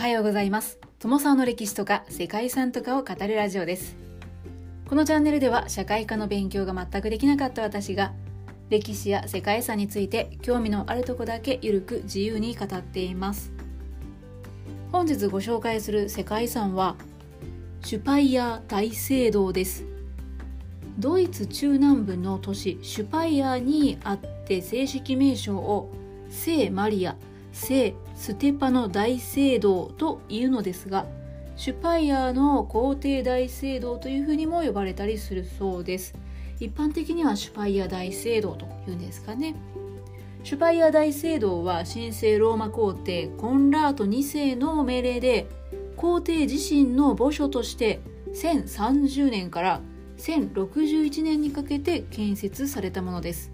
はようございます。友沢の歴史とか世界遺産とかを語るラジオです。このチャンネルでは社会科の勉強が全くできなかった私が歴史や世界遺産について興味のあるとこだけゆるく自由に語っています。本日ご紹介する世界遺産はシュパイヤー大聖堂です。ドイツ中南部の都市シュパイヤーにあって正式名称を聖マリア。聖ステパノ大聖堂というのですがシュパイヤーの皇帝大聖堂というふうにも呼ばれたりするそうです。一般的にはシュパイヤー大聖堂というんですかね。シュパイヤー大聖堂は神聖ローマ皇帝コンラート2世の命令で皇帝自身の墓所として1030年から1061年にかけて建設されたものです。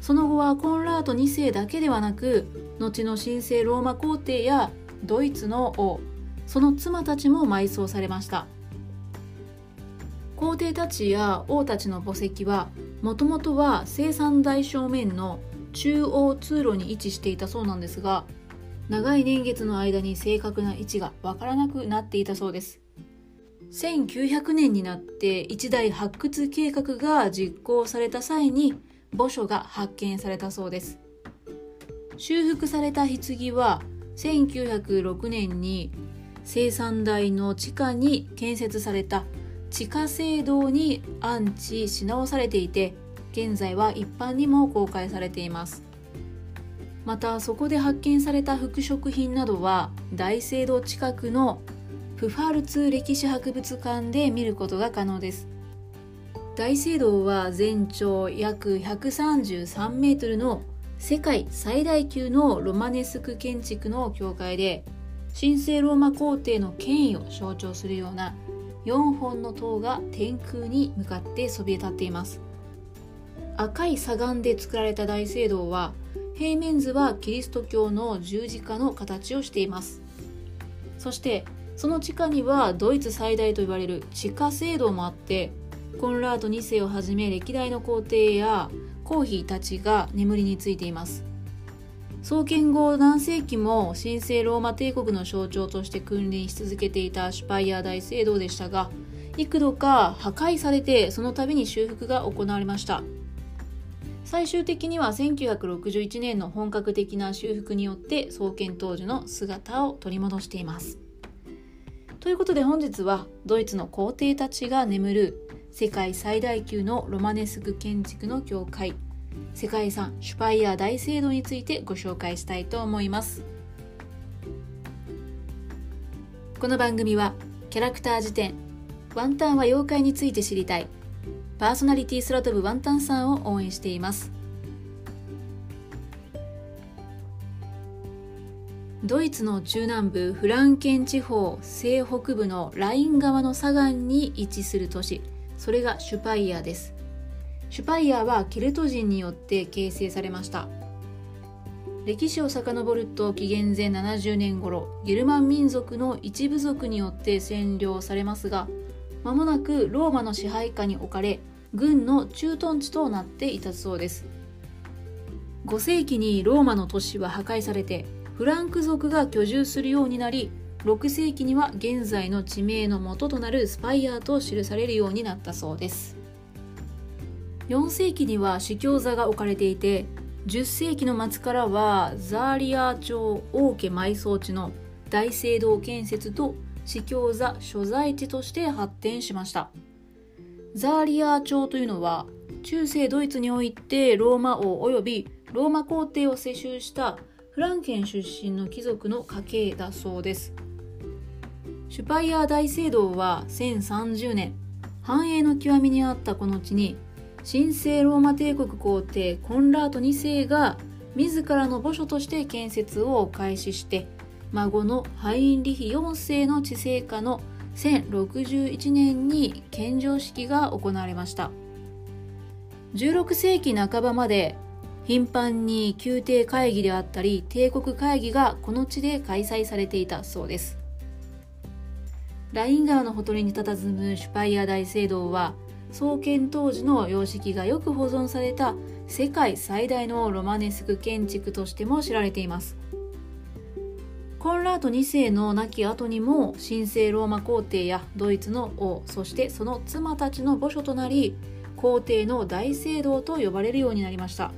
その後はコンラート2世だけではなく後の神聖ローマ皇帝やドイツの王その妻たちも埋葬されました。皇帝たちや王たちの墓石はもともとは生産台正面の中央通路に位置していたそうなんですが長い年月の間に正確な位置がわからなくなっていたそうです。1900年になって一大発掘計画が実行された際に墓所が発見されたそうです。修復された棺は1906年に生産台の地下に建設された地下聖堂に安置し直されていて現在は一般にも公開されています。またそこで発見された服飾品などは大聖堂近くのプファルツ歴史博物館で見ることが可能です。大聖堂は全長約133メートルの世界最大級のロマネスク建築の教会で神聖ローマ皇帝の権威を象徴するような4本の塔が天空に向かってそびえ立っています。赤い砂岩で作られた大聖堂は平面図はキリスト教の十字架の形をしています。そしてその地下にはドイツ最大と言われる地下聖堂もあってコンラート2世をはじめ歴代の皇帝や皇妃たちが眠りについています。創建後何世紀も神聖ローマ帝国の象徴として君臨し続けていたシュパイア大聖堂でしたが幾度か破壊されてその度に修復が行われました。最終的には1961年の本格的な修復によって創建当時の姿を取り戻しています。ということで本日はドイツの皇帝たちが眠る世界最大級のロマネスク建築の教会。世界遺産シュパイヤー大聖堂についてご紹介したいと思います。この番組はキャラクター辞典ワンタンは妖怪について知りたいパーソナリティ空飛ぶワンタンさんを応援しています。ドイツの中南部フランケン地方西北部のライン川の左岸に位置する都市それがシュパイヤです。シュパイヤはケルト人によって形成されました。歴史を遡ると紀元前70年頃ゲルマン民族の一部族によって占領されますが間もなくローマの支配下に置かれ軍の駐屯地となっていたそうです。5世紀にローマの都市は破壊されてフランク族が居住するようになり6世紀には現在の地名の元となるスパイアーと記されるようになったそうです。4世紀には司教座が置かれていて10世紀の末からはザーリア朝王家埋葬地の大聖堂建設と司教座所在地として発展しました。ザーリア朝というのは中世ドイツにおいてローマ王及びローマ皇帝を世襲したフランケン出身の貴族の家系だそうです。シュパイヤー大聖堂は1030年繁栄の極みにあったこの地に神聖ローマ帝国皇帝コンラート2世が自らの墓所として建設を開始して孫のハインリヒ4世の治世下の1061年に献上式が行われました。16世紀半ばまで頻繁に宮廷会議であったり帝国会議がこの地で開催されていたそうです。ライン川のほとりに佇むシュパイア大聖堂は創建当時の様式がよく保存された世界最大のロマネスク建築としても知られています。コンラート2世の亡き後にも神聖ローマ皇帝やドイツの王そしてその妻たちの墓所となり皇帝の大聖堂と呼ばれるようになりました。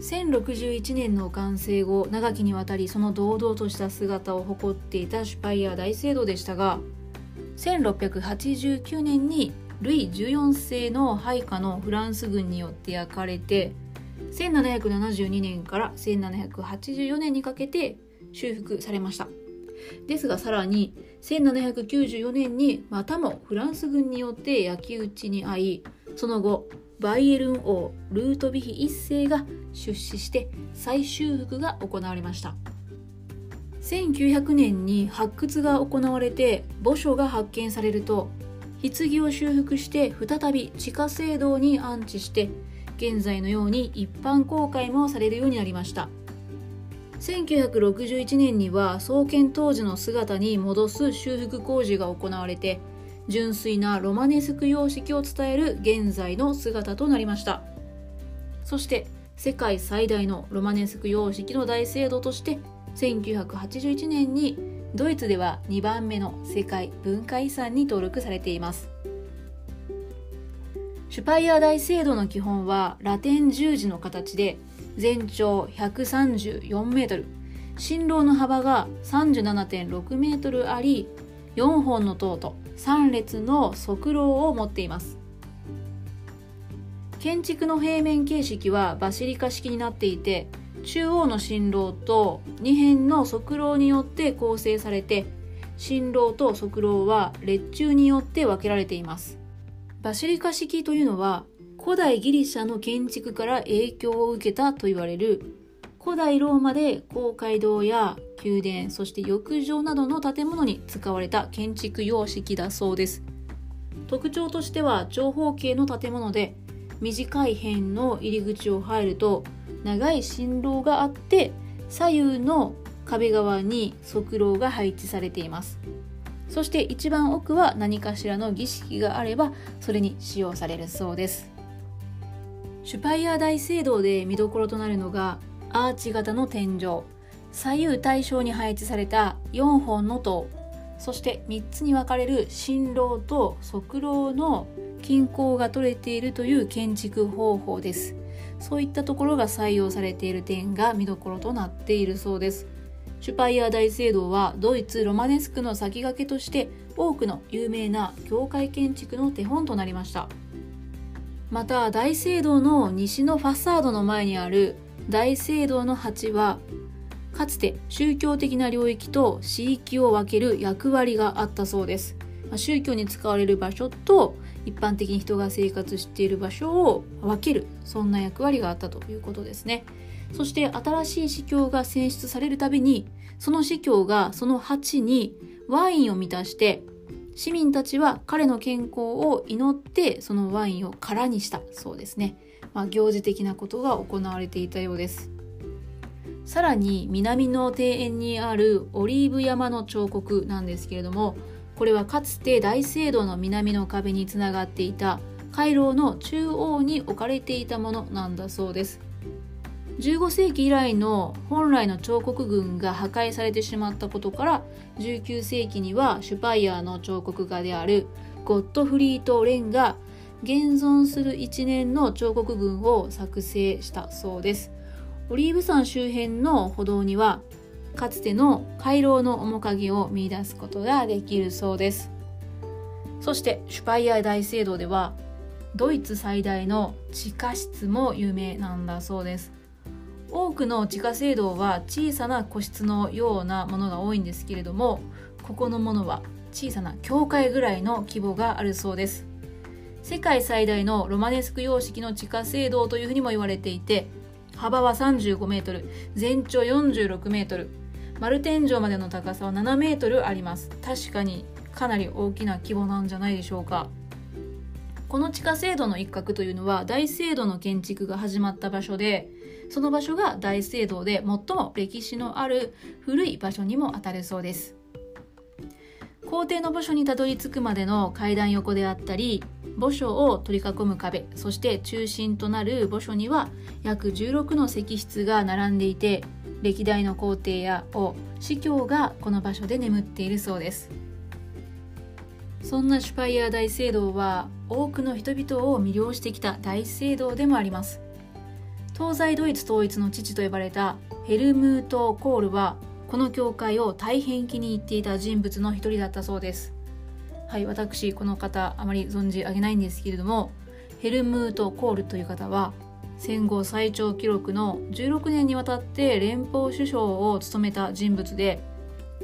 1061年の完成後長きにわたりその堂々とした姿を誇っていたシュパイア大聖堂でしたが1689年にルイ14世の配下のフランス軍によって焼かれて1772年から1784年にかけて修復されました。ですがさらに1794年にまたもフランス軍によって焼き討ちに遭いその後バイエルン王ルートヴィヒ一世が出資して再修復が行われました。1900年に発掘が行われて墓所が発見されると棺を修復して再び地下聖堂に安置して現在のように一般公開もされるようになりました。1961年には創建当時の姿に戻す修復工事が行われて純粋なロマネスク様式を伝える現在の姿となりました。そして世界最大のロマネスク様式の大聖堂として1981年にドイツでは2番目の世界文化遺産に登録されています。シュパイア大聖堂の基本はラテン十字の形で全長134メートル新郎の幅が37.6メートルあり4本の塔と3列の側廊を持っています。建築の平面形式はバシリカ式になっていて中央の新廊と2辺の側廊によって構成されて新廊と側廊は列柱によって分けられています。バシリカ式というのは古代ギリシャの建築から影響を受けたと言われる古代ローマで公会堂や宮殿そして浴場などの建物に使われた建築様式だそうです。特徴としては長方形の建物で短い辺の入り口を入ると長い新廊があって左右の壁側に側廊が配置されています。そして一番奥は何かしらの儀式があればそれに使用されるそうです。シュパイア大聖堂で見どころとなるのがアーチ型の天井。左右対称に配置された4本の塔。そして3つに分かれる新廊と側廊の均衡が取れているという建築方法です。そういったところが採用されている点が見どころとなっているそうです。シュパイア大聖堂はドイツ・ロマネスクの先駆けとして多くの有名な教会建築の手本となりました。また大聖堂の西のファサードの前にある大聖堂の鉢はかつて宗教的な領域と私域を分ける役割があったそうです。宗教に使われる場所と一般的に人が生活している場所を分けるそんな役割があったということですね。そして新しい司教が選出されるたびにその司教がその鉢にワインを満たして市民たちは彼の健康を祈ってそのワインを空にしたそうですね、まあ、行事的なことが行われていたようです。さらに南の庭園にあるオリーブ山の彫刻なんですけれどもこれはかつて大聖堂の南の壁につながっていた回廊の中央に置かれていたものなんだそうです。15世紀以来の本来の彫刻群が破壊されてしまったことから19世紀にはシュパイヤーの彫刻家であるゴットフリート・レンが現存する一年の彫刻群を作成したそうです。オリーブ山周辺の歩道にはかつての回廊の面影を見出すことができるそうです。そしてシュパイヤー大聖堂ではドイツ最大の地下室も有名なんだそうです。多くの地下聖堂は小さな個室のようなものが多いんですけれどもここのものは小さな教会ぐらいの規模があるそうです。世界最大のロマネスク様式の地下聖堂というふうにも言われていて幅は35メートル全長46メートル丸天井までの高さは7メートルあります。確かにかなり大きな規模なんじゃないでしょうか。この地下聖堂の一角というのは大聖堂の建築が始まった場所でその場所が大聖堂で最も歴史のある古い場所にもあたるそうです。皇帝の墓所にたどり着くまでの階段横であったり墓所を取り囲む壁そして中心となる墓所には約16の石室が並んでいて歴代の皇帝や王司教がこの場所で眠っているそうです。そんなシュパイヤー大聖堂は多くの人々を魅了してきた大聖堂でもあります。東西ドイツ統一の父と呼ばれたヘルムート・コールはこの教会を大変気に入っていた人物の一人だったそうです。はい私この方あまり存じ上げないんですけれどもヘルムート・コールという方は戦後最長記録の16年にわたって連邦首相を務めた人物で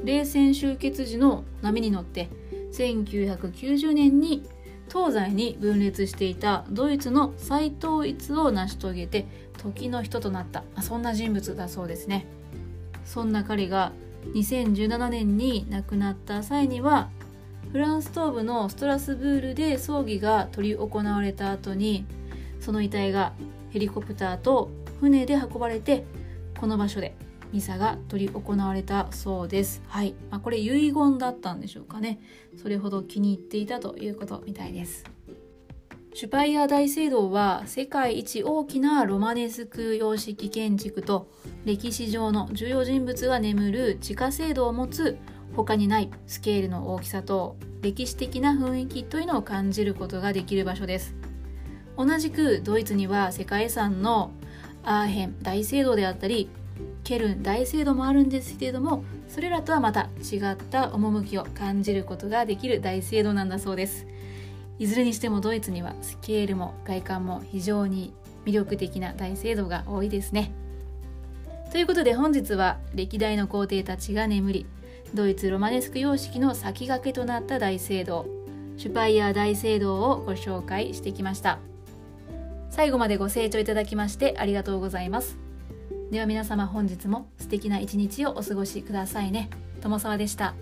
冷戦終結時の波に乗って1990年に東西に分裂していたドイツの再統一を成し遂げて時の人となった。そんな人物だそうですね。そんな彼が2017年に亡くなった際にはフランス東部のストラスブールで葬儀が執り行われた後にその遺体がヘリコプターと船で運ばれてこの場所でミサが執り行われたそうです。はい。まあ、これ遺言だったんでしょうかね。それほど気に入っていたということみたいです。シュパイヤー大聖堂は世界一大きなロマネスク様式建築と歴史上の重要人物が眠る地下聖堂を持つ他にないスケールの大きさと歴史的な雰囲気というのを感じることができる場所です。同じくドイツには世界遺産のアーヘン大聖堂であったりケルン大聖堂もあるんですけれどもそれらとはまた違った趣を感じることができる大聖堂なんだそうですいずれにしてもドイツにはスケールも外観も非常に魅力的な大聖堂が多いですねということで本日は歴代の皇帝たちが眠りドイツロマネスク様式の先駆けとなった大聖堂。シュパイヤー大聖堂をご紹介してきました。最後までご清聴いただきましてありがとうございます。では皆様本日も素敵な一日をお過ごしくださいね。友沢でした。